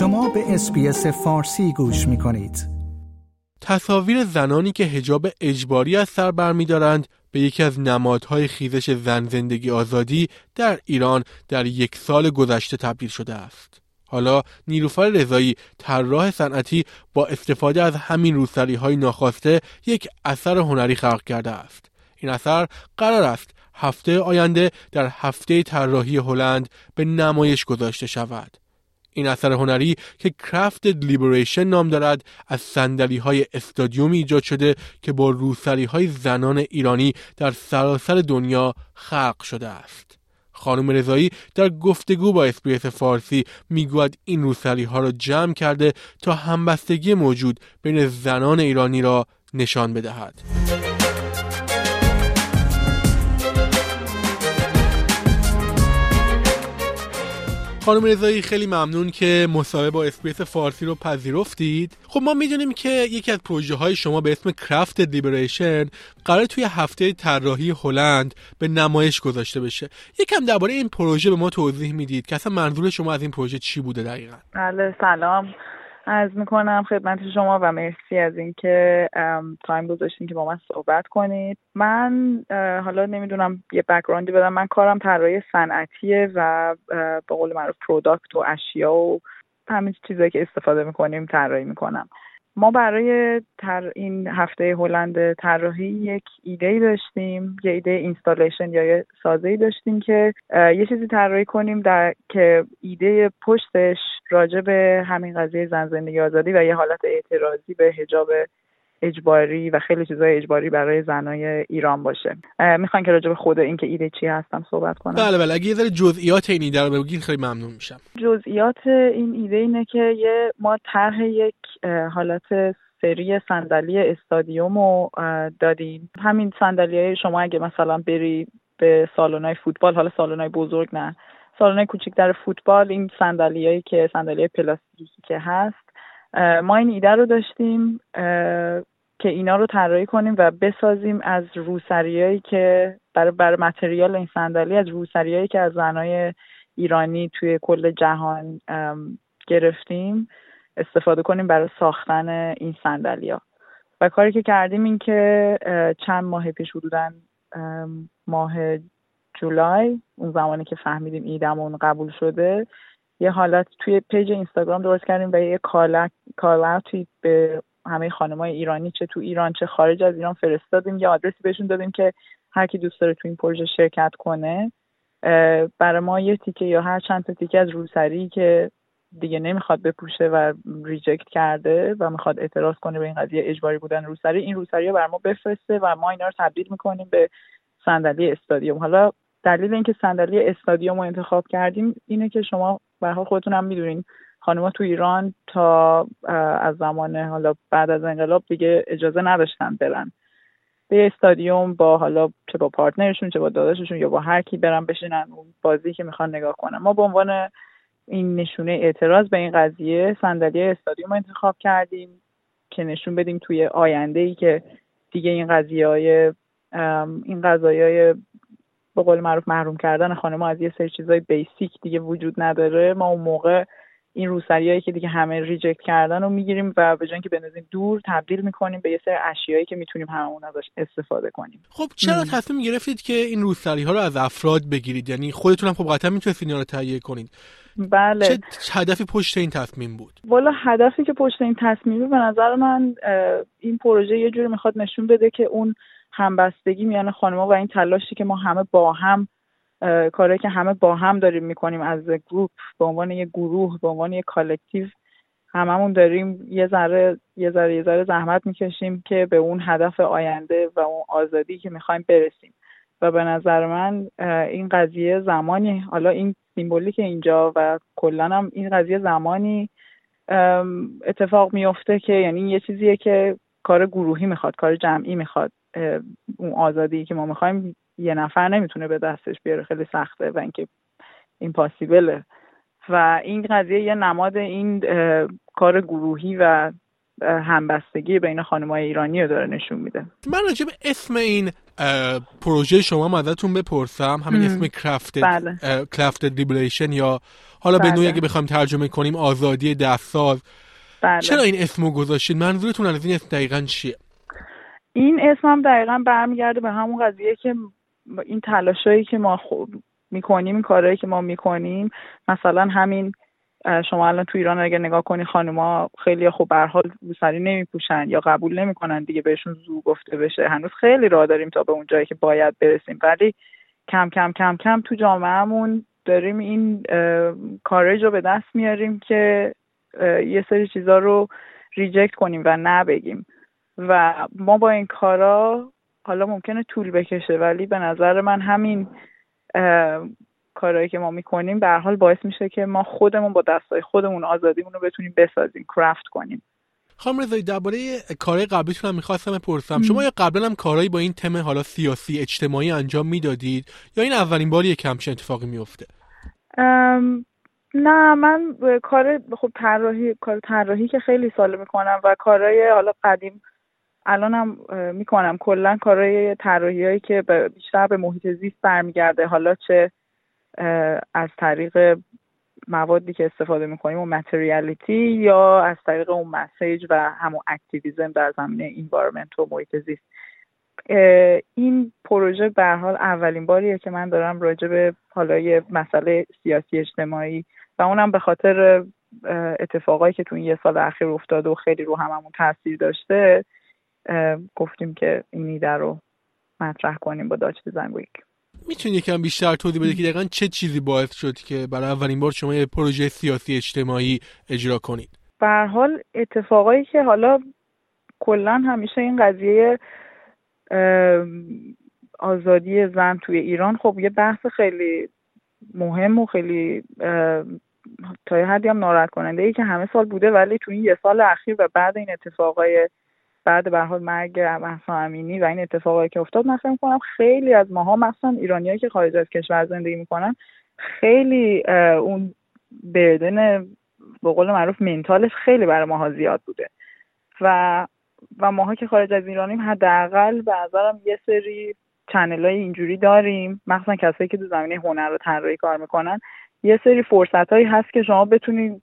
شما به اسپیس فارسی گوش می کنید. تصاویر زنانی که هجاب اجباری از سر برمیدارند به یکی از نمادهای خیزش زن زندگی آزادی در ایران در یک سال گذشته تبدیل شده است. حالا نیروفر رضایی طراح صنعتی با استفاده از همین روسری های ناخواسته یک اثر هنری خلق کرده است. این اثر قرار است هفته آینده در هفته طراحی هلند به نمایش گذاشته شود. این اثر هنری که Crafted Liberation نام دارد از سندلی های استادیومی ایجاد شده که با روسری های زنان ایرانی در سراسر دنیا خلق شده است. خانم رضایی در گفتگو با اسپریس فارسی می‌گوید این روسری ها را جمع کرده تا همبستگی موجود بین زنان ایرانی را نشان بدهد. خانم رضایی خیلی ممنون که مصاحبه با SBS فارسی رو پذیرفتید. خب ما می‌دونیم که یکی از پروژه های شما به اسم Crafted Liberation قراره توی هفته طراحی هلند به نمایش گذاشته بشه. یکم درباره این پروژه به ما توضیح می‌دید که اصلا منظور شما از این پروژه چی بوده دقیقا؟ بله سلام. عرض می‌کنم خدمت شما و مرسی از اینکه time گذاشتین که با من صحبت کنید. من حالا نمی‌دونم یه background ی بدم. من کارم طراحی صنعتیه و به قول معروف product و اشیا و همین چیزایی که استفاده می‌کنیم طراحی می‌کنم. ما برای تر این هفته هلند طراحی یک ایده داشتیم یه ایده installation یا یه سازه داشتیم که یه چیزی طراحی کنیم در که ایده پشتش راجع به همین قضیه زن زندگی آزادی و یه حالت اعتراضی به حجاب اجباری و خیلی چیزای اجباری برای زنای ایران باشه. می‌خوان که راجع به خود این که ایده چی هستم صحبت کنم. بله بله. اگه یه ذره جزئیات این ایده رو بگین خیلی ممنون میشم. جزئیات این ایده اینه که یه ما طرح یک حالت سری صندلی استادیوم رو دادیم. همین صندلی شما اگه مثلا بری به سالن‌های فوتبال حالا سالن‌های بزرگ نه. سالن‌های کوچیک‌تر فوتبال این صندلیایی که صندلی پلاستیکی که هست ما این ایده رو داشتیم که اینا رو طراحی کنیم و بسازیم از روسریایی که برای برای متریال این صندلی از روسریایی که از زنای ایرانی توی کل جهان گرفتیم استفاده کنیم برای ساختن این ها و کاری که کردیم این که چند ماه پیش حدودا ماه جولای اون زمانی که فهمیدیم ایدمون قبول شده یه حالت توی پیج اینستاگرام درست کردیم و یه کال به همه خانمای ایرانی چه تو ایران چه خارج از ایران فرستادیم. یه آدرسی بهشون دادیم که هر کی دوست داره تو این پروژه شرکت کنه برای ما یه تیکه یا هر چند تا تیکه از روسری که دیگه نمی‌خواد بپوشه و ریجکت کرده و می‌خواد اعتراض کنه به این قضیه اجباری بودن روسری این روسری رو بر ما بفرسته و ما اینا رو تبدیل می‌کنیم به صندلی استادیوم. حالا دلیل اینکه صندلی استادیوم رو انتخاب کردیم اینه که شما به خودتون هم می‌دونین خانمها تو ایران تا از زمان حالا بعد از انقلاب دیگه اجازه نداشتن برن. به استادیوم با حالا چه با پارتنرشون چه با داداششون یا با هر کی برن بشینن اون بازی که می‌خوان نگاه کنن. ما به عنوان این نشونه اعتراض به این قضیه صندلی استادیوم انتخاب کردیم که نشون بدیم توی آینده ای که دیگه این قضیه های این قضایای به قول معروف محروم کردن خانم از یه سری چیزای بیسیک دیگه وجود نداره. ما اون موقع این روسریایی که دیگه همه ریجکت کردن رو می‌گیریم و به جای که بنازیم دور تبدیل می‌کنیم به یه سری اشیایی که می‌تونیم هممون ازش استفاده کنیم. خب چرا تصمیم گرفتید که این روسری ها رو از افراد بگیرید؟ یعنی خودتون هم خب قطعا می‌تونستید اینا رو تهیه کنید. بله. چه هدفی پشت این تصمیم بود؟ والا هدفی که پشت این تصمیم به نظر من این پروژه یه جوری می‌خواد نشون بده که اون همبستگی میان خانمها و این تلاشی که ما همه با هم کاری که همه با هم داریم می‌کنیم از group به عنوان یه گروه به عنوان یه collective هممون داریم یه ذره یه ذره یه ذره زحمت می‌کشیم که به اون هدف آینده و اون آزادی که می‌خوایم برسیم. و به نظر من این قضیه زمانی حالا این symbolic اینجا و کلا هم این قضیه زمانی اتفاق میفته که یعنی یه چیزیه که کار گروهی می‌خواد کار جمعی می‌خواد. اون آزادی که ما می‌خوایم یه نفر نمی‌تونه به دستش بیاره خیلی سخته و اینکه پاسیبله و این قضیه یه نماد این کار گروهی و همبستگی بین خانمای ایرانی رو داره نشون میده. من راجع به اسم این پروژه شما ازتون بپرسم. همین اسم کرافتد بله. کرافتد لیبریشن یا حالا به نوعی بله. اگه بخوایم ترجمه کنیم آزادی دستساز. بله. چرا این اسمو گذاشتید منظورتون از این اسم دقیقا چیه؟ این اسم هم دقیقا برمیگرده به همون قضیه که این تلاشایی که ما خوب می‌کنیم این کارهایی که ما می‌کنیم مثلا همین شما الان تو ایران اگر نگاه کنی خانوما خیلی خوب به حال روسری نمیپوشن یا قبول نمی‌کنن دیگه بهشون زو گفته بشه. هنوز خیلی راه داریم تا به اون جایی که باید برسیم. ولی کم کم کم کم تو جامعهمون داریم این کارج رو به دست میاریم که یه سری چیزا رو ریجکت کنیم و نبگیم. و ما با این کارا حالا ممکنه طول بکشه ولی به نظر من همین کارهایی که ما می‌کنیم به حال باعث میشه که ما خودمون با دستای خودمون آزادیمون رو بتونیم بسازیم کرافت کنیم. خانم رضایی درباره کارهای قبلیتون هم می‌خواستم بپرسم. شما یا قبلا هم کارهایی با این تم حالا سیاسی اجتماعی انجام می‌دادید یا این اولین باری که همچین اتفاقی میفته نه من کار خب طراحی کار طراحی که خیلی سال می‌کنم و کارهای حالا قدیم الانم می‌کنم. کلا کارهای طراحی هایی که بیشتر به محیط زیست برمیگرده. حالا چه از طریق موادی که استفاده می‌کنیم و متریالیتی یا از طریق اون مسیج و همون اکتیویزم در زمینه اینوارمنت و محیط زیست. این پروژه به حال اولین باریه که من دارم راجع به حالا مسئله سیاسی اجتماعی و اونم به خاطر اتفاقایی که تو این یه سال اخیر افتاده و خیلی رو هممون تاثیر داشته. گفتیم که این ایده رو مطرح کنیم با داچ دیزاین ویک. می‌تونی یکم بیشتر توضیح بده که دقیقا چه چیزی باعث شد که برای اولین بار شما یه پروژه سیاسی اجتماعی اجرا کنید؟ به حال اتفاقایی که حالا کلا همیشه این قضیه آزادی زن توی ایران خب یه بحث خیلی مهم و خیلی تا یه حدی هم ناراحت کننده ای که همه سال بوده ولی توی این یه سال اخیر و بعد این اتفاقای بعد به حال مرگ مهسا امینی و این اتفاقایی که افتاد من فکر می‌کنم خیلی از ماها مثلا ایرانیایی که خارج از کشور زندگی می‌کنن خیلی اون بردن به قول معروف منتالش خیلی برای ماها زیاد بوده. و و ماها که خارج از ایرانیم حداقل به نظرم یه سری چنل های اینجوری داریم مخصوصا کسایی که تو زمینه هنر و طراحی کار می‌کنن. یه سری فرصت هایی هست که شما بتونید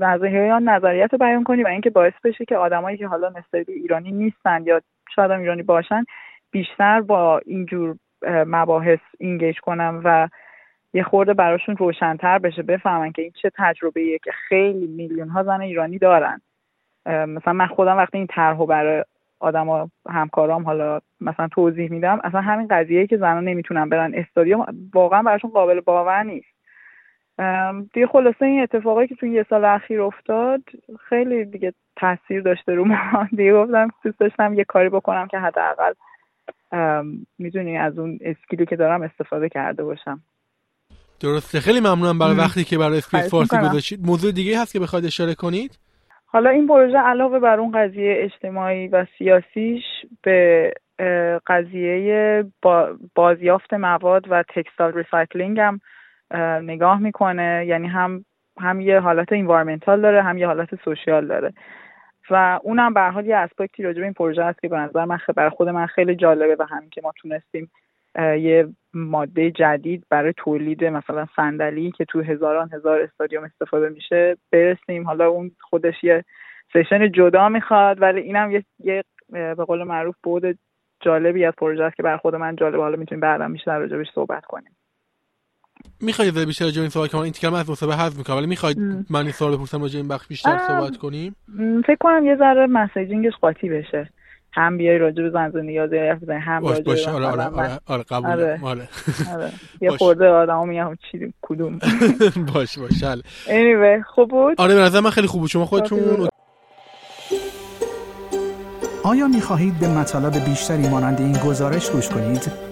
نظریه نظریت رو بیان کنید و اینکه باعث بشه که آدمایی که حالا مثل ایرانی نیستن یا شاید هم ایرانی باشن بیشتر با اینجور مباحث اینگیج کنم و یه خورده براشون روشنتر بشه بفهمن که این چه تجربه که خیلی میلیون ها زن ایرانی دارن. مثلا من خودم وقتی این طرحو برای آدما همکارام حالا مثلا توضیح میدم اصلا همین قضیه که زنان نمی‌تونن برن استادیوم واقعا براشون قابل باور نیست. دیگه خلاصه این اتفاقایی که تو یه سال اخیر افتاد خیلی دیگه تاثیر داشته رو ما. دیگه گفتم دوست داشتم یه کاری بکنم که حداقل می‌دونی از اون skill ی که دارم استفاده کرده باشم. درسته. خیلی ممنونم برای وقتی که برای SBS فارسی گذاشتید. موضوع دیگه هست که بخواید اشاره کنید؟ حالا این پروژه علاوه بر اون قضیه اجتماعی و سیاسیش به قضیه بازیافت مواد و textile recycling هم نگاه می‌کنه. یعنی هم هم یه حالت environmental داره هم یه حالت social داره. و اونم به هر حال یه aspect ی راجع به این پروژه هست که به نظر من برای خود من خیلی جالبه و همین که ما تونستیم یه ماده جدید برای تولید مثلا صندلی که تو هزاران هزار استادیوم استفاده میشه برسیم. حالا اون خودش یه سشن جدا می‌خواد ولی اینم یه, یه به قول معروف بود جالبی از پروژه است که برای خود من جالبه. حالا می‌تونیم بعدا بیشتر راجبش صحبت کنیم. می‌خواید بیشتر راجع این صحبت کنم این تیکر از مصاحبه حذف می‌کنم ولی می‌خواید من این سوال بپرسم راجع این بخش بیشتر صحبت کنیم؟ فکر کنم یه ذره مسیجینگش قاطی بشه. هم بیای راجع به زن زندگی حرف بزنی هم باش راجع باش. به آره آره مثلا آره, آره قبول آره. آره. آره. یه. خورده آدما میگم چی کدوم. باش باش. حل. Anyway خوب بود؟ آره به نظر من خیلی خوب بود. شما خودتون آیا می خواهید به مطالب بیشتری مانند این گزارش گوش کنید؟